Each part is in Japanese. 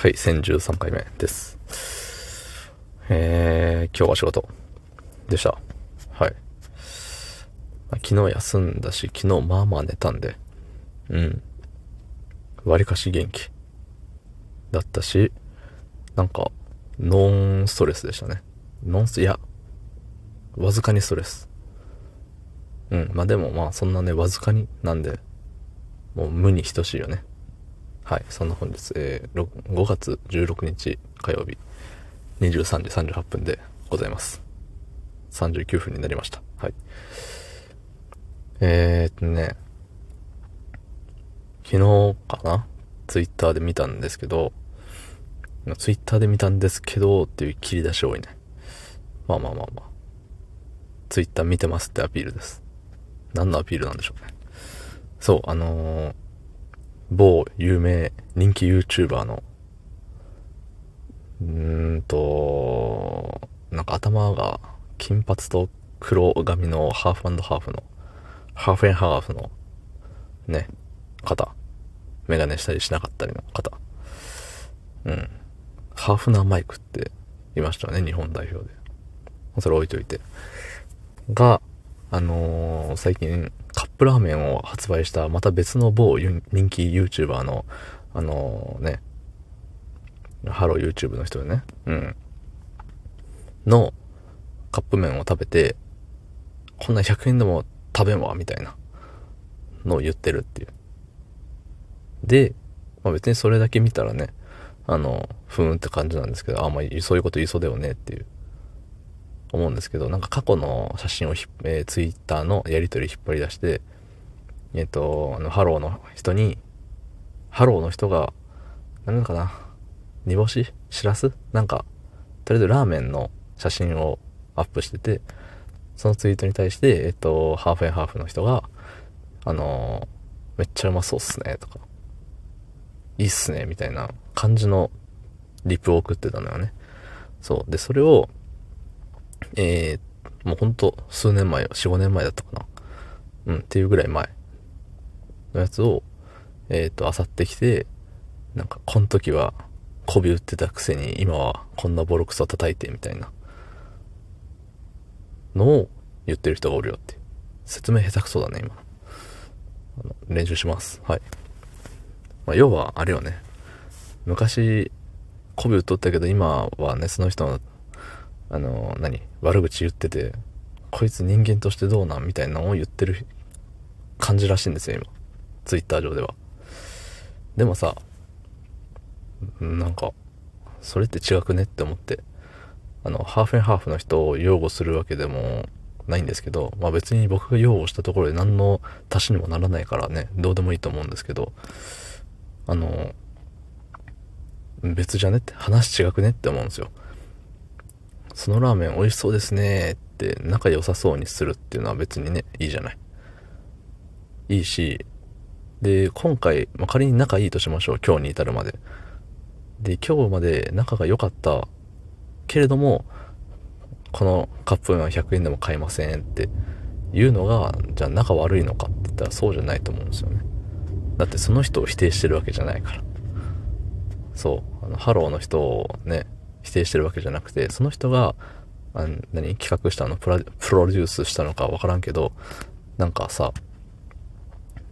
はい、1013回目です。えー、今日は仕事でした。はい。昨日休んだし、昨日まあまあ寝たんで、うん。割かし元気だったし、なんか、ノンストレスでしたね。ノンス、いや、わずかにストレス。うん。まあでもまあそんなね、わずかになんで、もう無に等しいよね。はい。そんな本日、えー、5月16日火曜日、23時38分でございます。39分になりました。はい。えーっとね、昨日かな？ツイッターで見たんですけど、ツイッターで見たんですけどっていう切り出し多いね。まあまあまあまあ。ツイッター見てますってアピールです。何のアピールなんでしょうね。そう、あのー某有名人気 YouTuber の、うーんと、なんか頭が金髪と黒髪のハーフハーフの、ハーフエンハーフの、ね、方。メガネしたりしなかったりの方。うん。ハーフナーマイクっていましたよね、日本代表で。それ置いといて。が、あのー最近カップラーメンを発売したまた別の某人気 YouTuber の、あのーね、ハロー YouTube の人でね、うん。のカップ麺を食べて、こんな100円でも食べんわ、みたいなのを言ってるっていう。で、まあ別にそれだけ見たらね、あの、ふーんって感じなんですけど、あ、まあそういうこと言いそうだよねっていう。思うんですけど、なんか過去の写真をひっ、えー、ツイッターのやりとり引っ張り出して、えっ、と、あの、ハローの人に、ハローの人が、何なのかな煮干し？しらす？なんか、とりあえずラーメンの写真をアップしてて、そのツイートに対して、えっ、と、ハーフハーフの人が、あのめっちゃうまそうっすね、とか、いいっすね、みたいな感じのリプを送ってたのよね。そう。で、それを、えー、もうほんと数年前、4、5年前だったかな。うん、っていうぐらい前のやつを、えっ、と、漁ってきて、なんか、この時は媚び売ってたくせに、今はこんなボロクソ叩いて、みたいなのを言ってる人がおるよって。説明下手くそだね、今。あの練習します。はい。まあ、要は、あれよね。昔、媚び売っとったけど、今はね、その人のあの、何悪口言ってて、こいつ人間としてどうなんみたいなのを言ってる感じらしいんですよ、今。ツイッター上では。でもさ、なんか、それって違くねって思って、あの、ハーフンハーフの人を擁護するわけでもないんですけど、まあ別に僕が擁護したところで何の足しにもならないからね、どうでもいいと思うんですけど、あの、別じゃねって、話違くねって思うんですよ。そのラーメン美味しそうですねって仲良さそうにするっていうのは別にね、いいじゃない。いいし、で、今回、まあ、仮に仲いいとしましょう。今日に至るまで。で、今日まで仲が良かったけれども、このカップ麺は100円でも買えませんっていうのが、じゃあ仲悪いのかって言ったらそうじゃないと思うんですよね。だってその人を否定してるわけじゃないから。そう。あの、ハローの人をね、否定してるわけじゃなくて、その人が、あ何？企画したの？プロデュースしたのかわからんけど、なんかさ、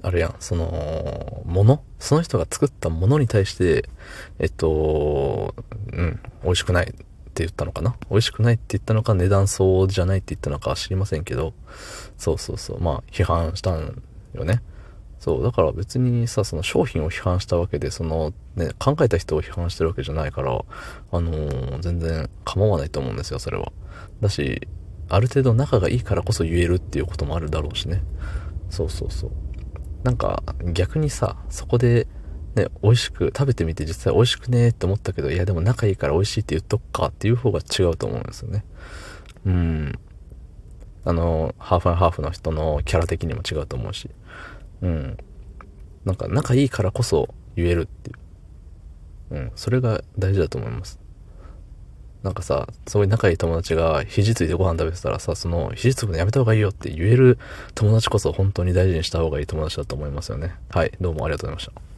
あれやん、その、ものその人が作ったものに対して、えっと、うん、美味しくないって言ったのかな？美味しくないって言ったのか、値段相応じゃないって言ったのか知りませんけど、そうそうそう、まあ、批判したんよね。そう、だから別にさ、その商品を批判したわけで、そのね、考えた人を批判してるわけじゃないから、あのー全然構わないと思うんですよ、それは。だし、ある程度仲がいいからこそ言えるっていうこともあるだろうしね。そうそうそう。なんか逆にさ、そこでね、美味しく、食べてみて実際美味しくねーって思ったけど、いやでも仲いいから美味しいって言っとくかっていう方が違うと思うんですよね。うん。あの、ハーフハーフの人のキャラ的にも違うと思うし。うん。なんか仲いいからこそ言えるっていう。うん。それが大事だと思います。なんかさ、すごい仲いい友達が肘ついてご飯食べてたらさ、その肘つくのやめた方がいいよって言える友達こそ本当に大事にした方がいい友達だと思いますよね。はい。どうもありがとうございました。